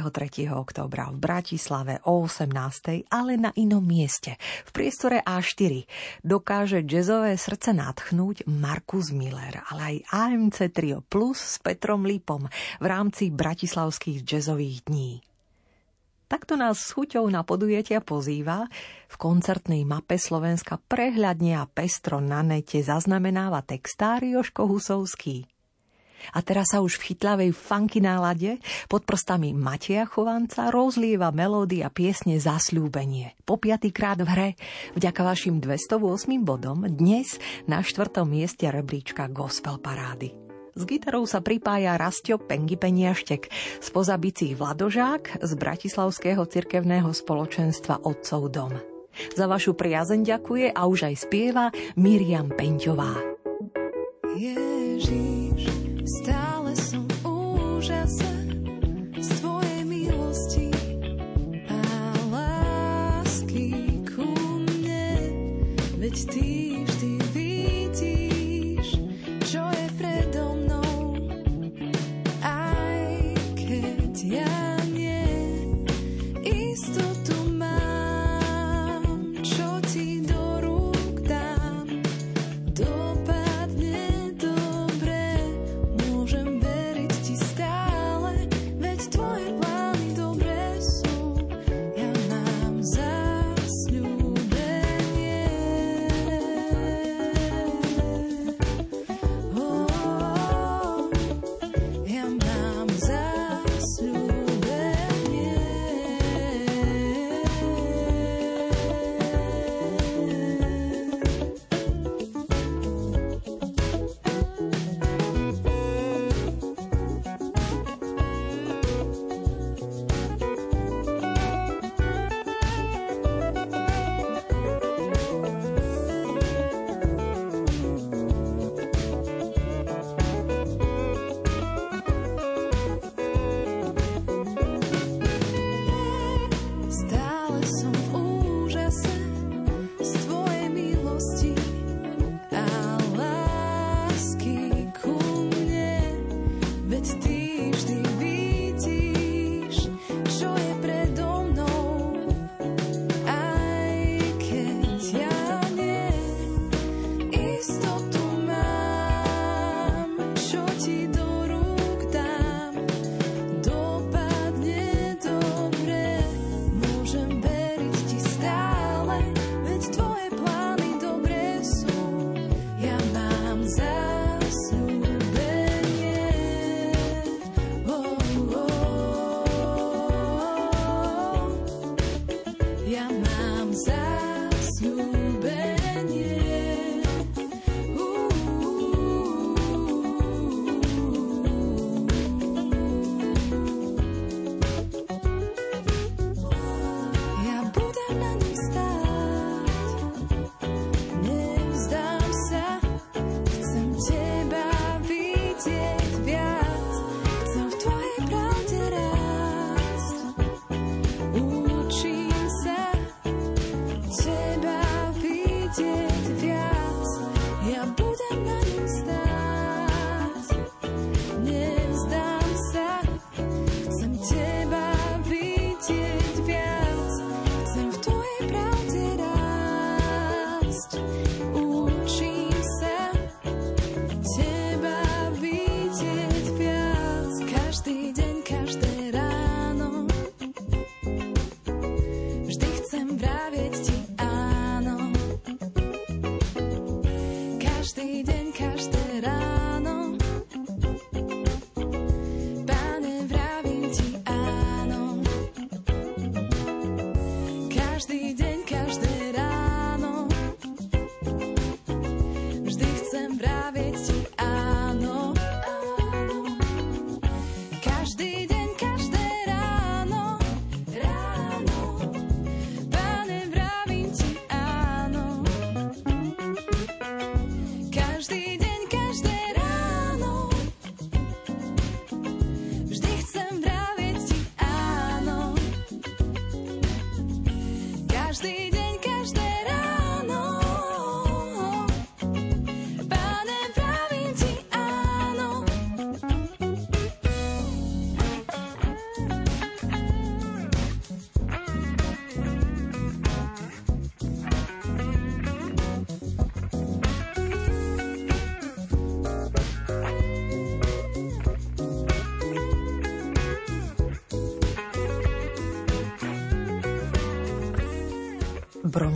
októbra v Bratislave o 18. ale na inom mieste, v priestore A4, dokáže jazzové srdce natchnúť Markus Miller, ale aj AMC Trio Plus s Petrom Lipom v rámci bratislavských jazzových dní. Takto nás s chuťou na podujatia pozýva. V koncertnej mape Slovenska prehľadne a pestro na nete zaznamenáva textár Joško Husovský. A teraz sa už v chytlavej funky nálade pod prstami Mateja Chovanca rozlieva melódia piesne Zasľúbenie. Po piatýkrát v hre, vďaka vašim 208 bodom, dnes na štvrtom mieste rebríčka Gospel Parády. S gitarou sa pripája Rastio Pengi Peniaštek, spoza bicích Vladožák z Bratislavského cirkevného spoločenstva Otcov dom. Za vašu priazeň ďakuje a už aj spieva Miriam Peňťová. Ježiš, stále som v úžase z tvojej milosti a lásky ku mne, veď ty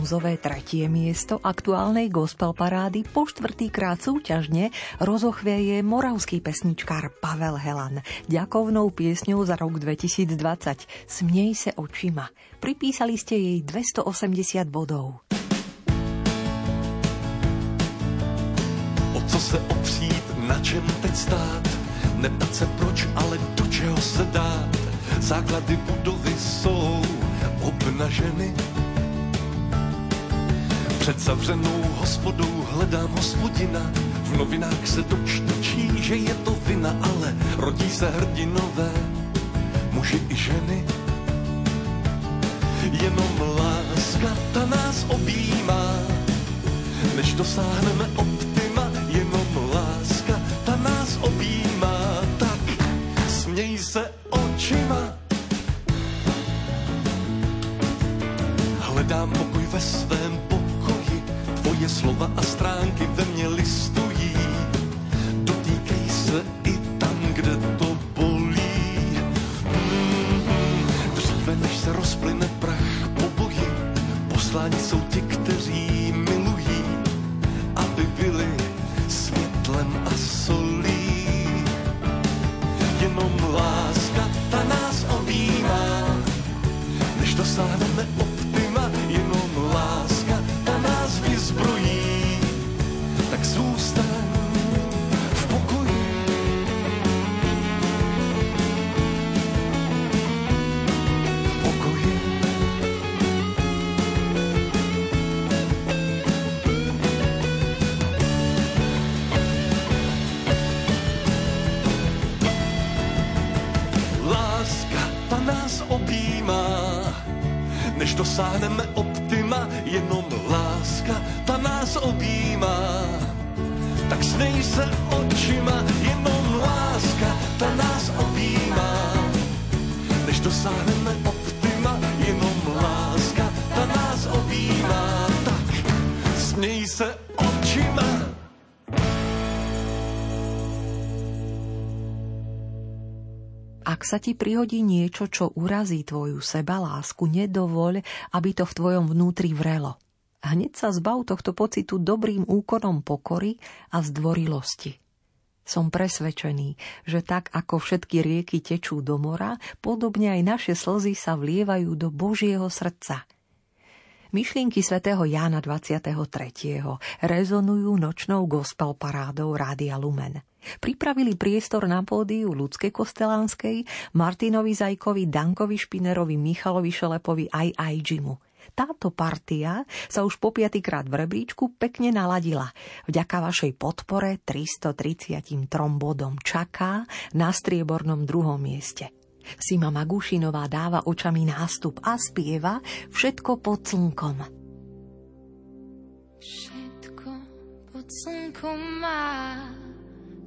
Bronzové tretie miesto aktuálnej gospel parády po štvrtýkrát súťažne rozochvieje moravský pesničkár Pavel Helan ďakovnou piesňou za rok 2020 Smnej se očima. Pripísali ste jej 280 bodov. O co se opřít, na čem teď stát? Neptat se proč, ale do čeho se dát. Základy budovy jsou obnaženy. Před zavřenou hospodou hledám hospodina. V novinách se dočtečí, že je to vina, ale rodí se hrdinové, muži i ženy. Jenom láska ta nás objímá, než dosáhneme optima, jenom láska ta nás objímá, tak směj se očima. Hledám pokoj ve svém pokoji, tvoje slova a stránky ve mně listují. Dotýkej se i tam, kde to bolí. Mm, Dříve než se rozplyne prach po boji, posláni jsou ti, kteří milují, aby byli světlem a solí. Jenom láska ta nás objímá, než dosáhneme optima, dosáhneme optima, jenom láska ta nás objímá. Tak snej se očima, jenom láska ta nás objímá, než dosáhneme optima, Ak sa ti prihodí niečo, čo urazí tvoju sebalásku, nedovoľ, aby to v tvojom vnútri vrelo. Hneď sa zbav tohto pocitu dobrým úkonom pokory a zdvorilosti. Som presvedčený, že tak ako všetky rieky tečú do mora, podobne aj naše slzy sa vlievajú do Božieho srdca. Myšlienky svätého Jána 23. rezonujú nočnou gospel parádou Rádia Lumen. Pripravili priestor na pódiu Ľudskej Kostelánskej, Martinovi Zajkovi, Dankovi Špinerovi, Michalovi Šelepovi aj aj Táto partia sa už po piatýkrát v rebríčku pekne naladila. Vďaka vašej podpore 333 bodom čaká na striebornom druhom mieste. Sima Magušinová dáva očami nástup a spieva Všetko pod slnkom. Všetko pod slnkom má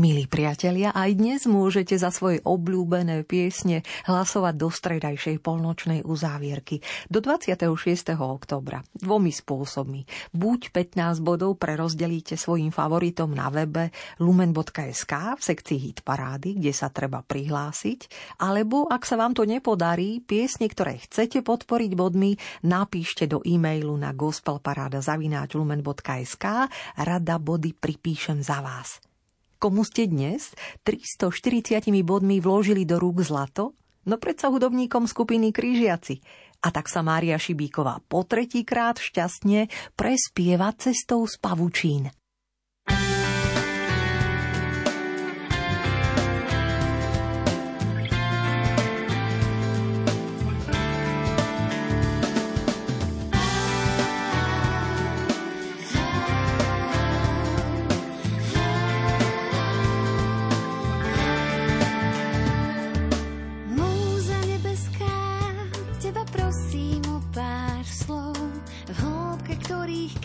Milí priatelia, aj dnes môžete za svoje obľúbené piesne hlasovať do stredajšej polnočnej uzávierky do 26. oktobra dvomi spôsobmi. Buď 15 bodov prerozdelíte svojim favoritom na webe lumen.sk v sekcii Hit Parády, kde sa treba prihlásiť, alebo ak sa vám to nepodarí, piesne, ktoré chcete podporiť bodmi, napíšte do e-mailu na gospelparada.lumen.sk rada body pripíšem za vás. Komu ste dnes 340 bodmi vložili do rúk zlato? No predsa hudobníkom skupiny Krížiaci. A tak sa Mária Šibíková po tretíkrát šťastne prespieva cestou z pavučín.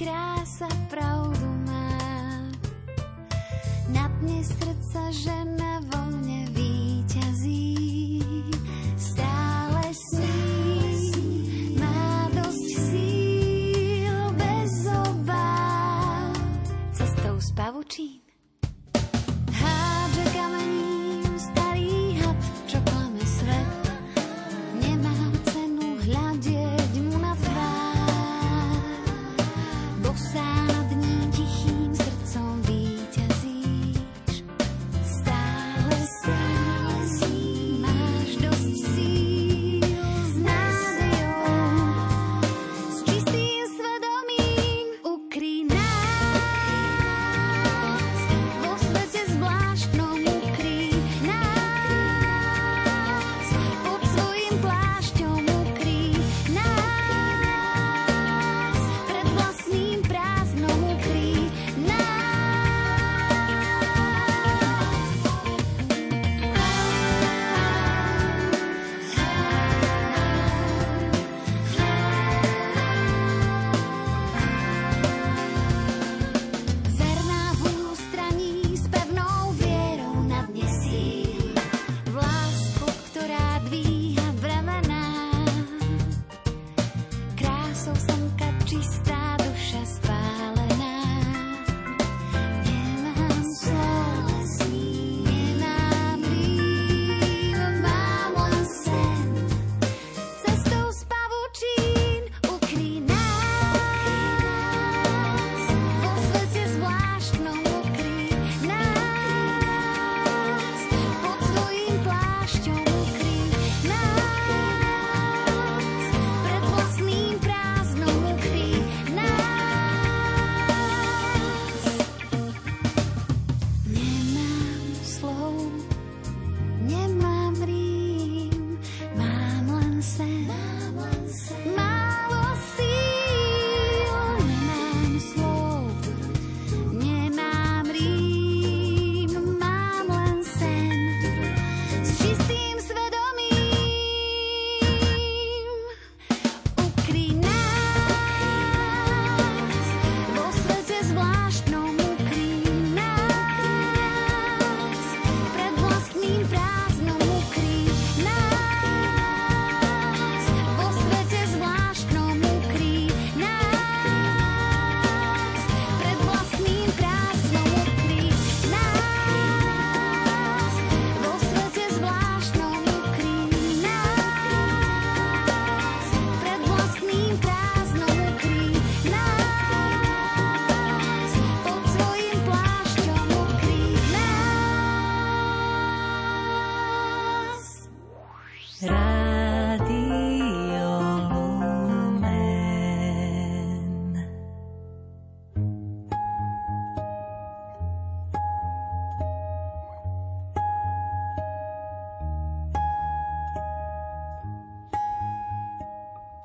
krása pravdu má. Na dne srdca žena vo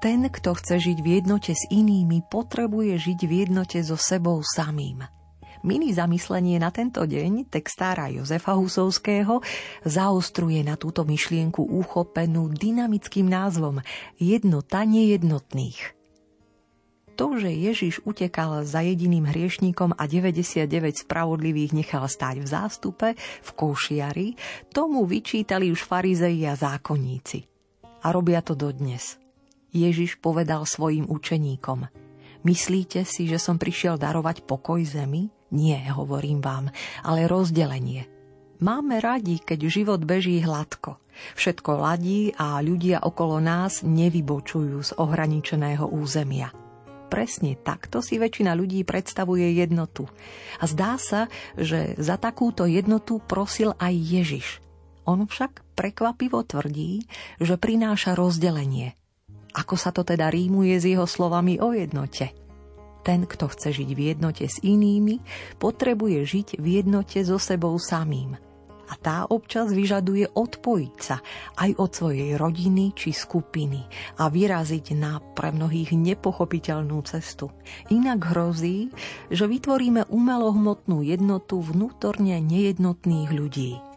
Ten, kto chce žiť v jednote s inými, potrebuje žiť v jednote so sebou samým. Mini zamyslenie na tento deň textára Jozefa Husovského zaostruje na túto myšlienku uchopenú dynamickým názvom Jednota nejednotných. To, že Ježiš utekal za jediným hriešníkom a 99 spravodlivých nechal stáť v zástupe, v košiari, tomu vyčítali už farizei a zákonníci. A robia to dodnes. Ježiš povedal svojim učeníkom – Myslíte si, že som prišiel darovať pokoj zemi? Nie, hovorím vám, ale rozdelenie. Máme radi, keď život beží hladko. Všetko ladí a ľudia okolo nás nevybočujú z ohraničeného územia. Presne takto si väčšina ľudí predstavuje jednotu. A zdá sa, že za takúto jednotu prosil aj Ježiš. On však prekvapivo tvrdí, že prináša rozdelenie – ako sa to teda rímuje s jeho slovami o jednote? Ten, kto chce žiť v jednote s inými, potrebuje žiť v jednote so sebou samým. A tá občas vyžaduje odpojiť sa aj od svojej rodiny či skupiny a vyraziť na pre mnohých nepochopiteľnú cestu. Inak hrozí, že vytvoríme umelohmotnú jednotu vnútorne nejednotných ľudí –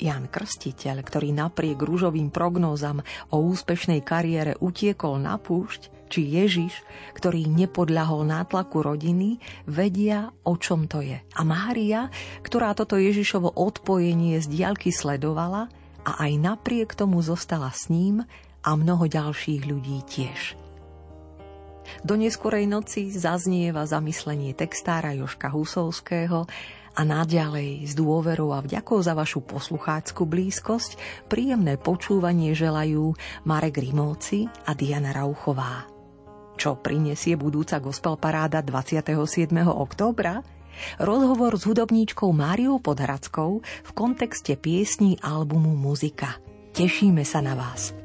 Jan Krstiteľ, ktorý napriek rúžovým prognózam o úspešnej kariére utiekol na púšť, či Ježiš, ktorý nepodľahol nátlaku rodiny, vedia, o čom to je. A Mária, ktorá toto Ježišovo odpojenie z diaľky sledovala a aj napriek tomu zostala s ním a mnoho ďalších ľudí tiež. Do neskorej noci zaznieva zamyslenie textára Joška Husovského a naďalej s dôverou a vďakou za vašu poslucháckú blízkosť príjemné počúvanie želajú Marek Rimovci a Diana Rauchová. Čo prinesie budúca gospel paráda 27. októbra? Rozhovor s hudobníčkou Máriou Podhradskou v kontexte piesní albumu Muzika. Tešíme sa na vás.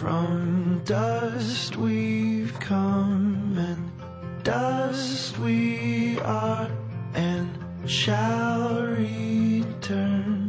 From dust we've come and dust we are and shall return.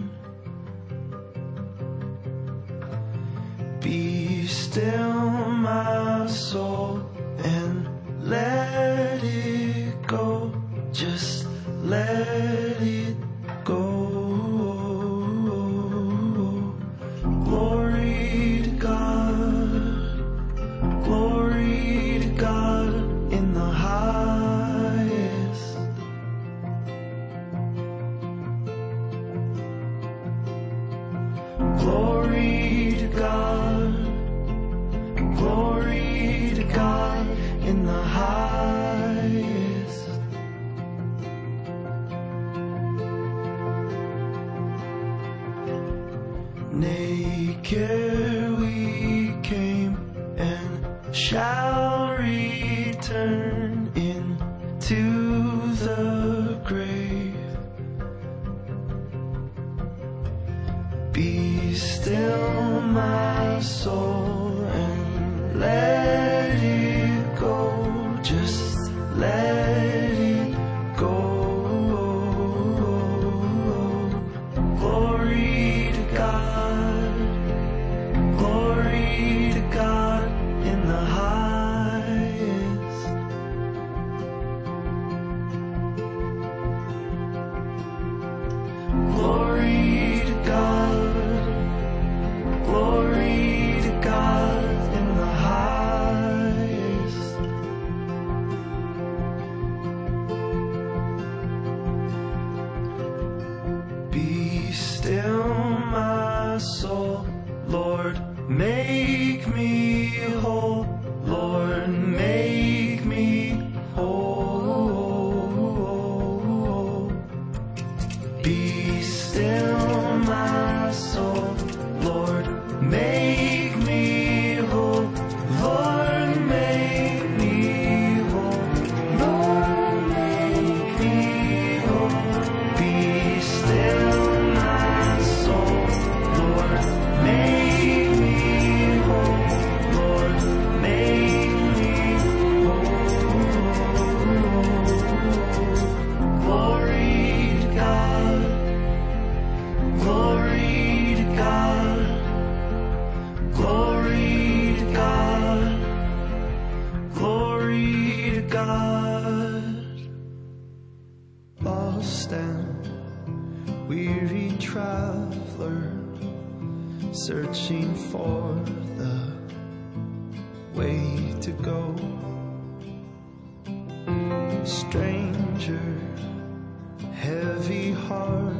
searching for the way to go. Stranger, heavy heart.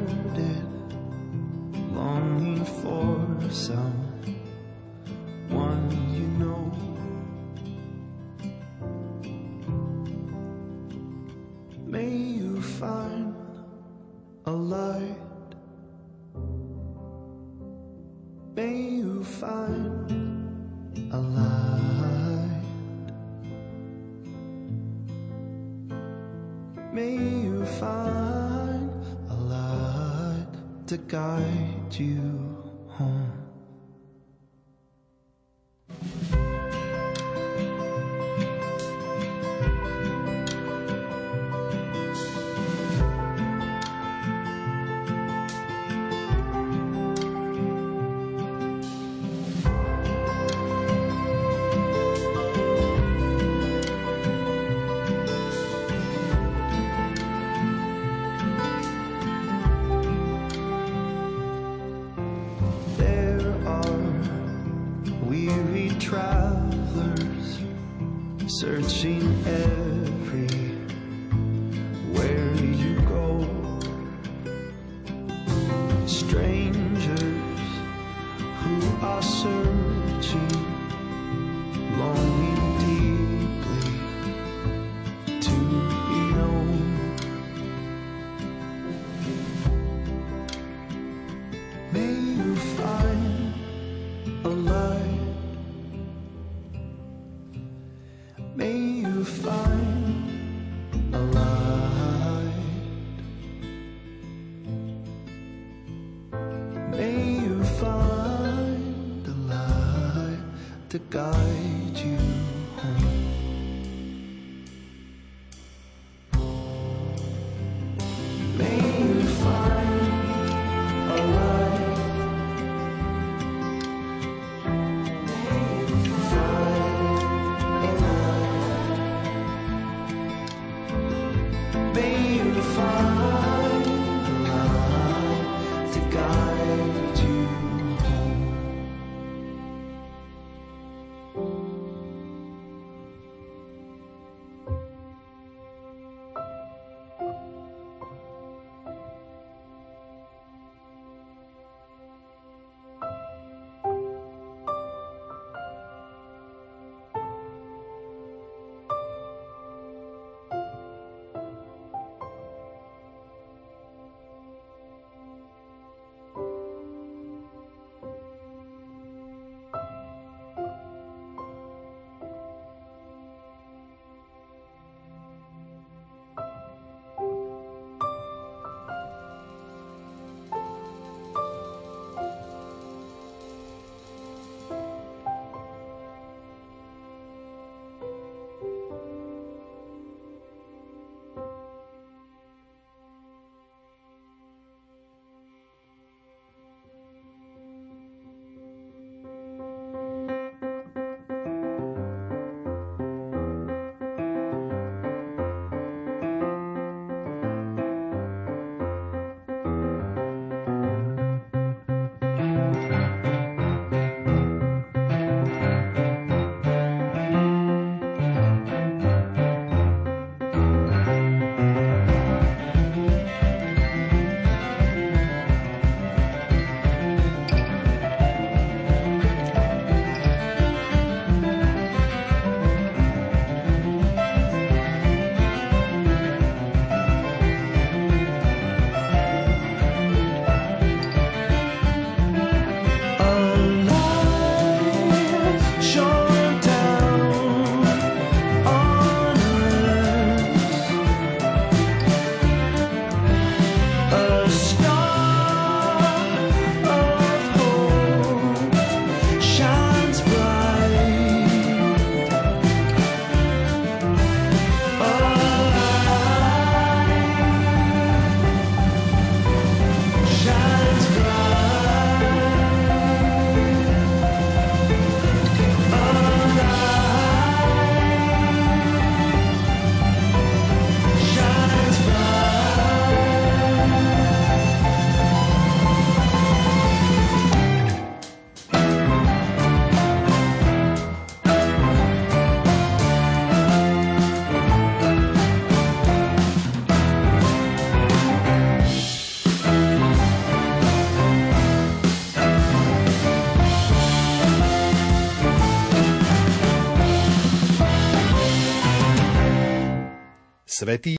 Svetý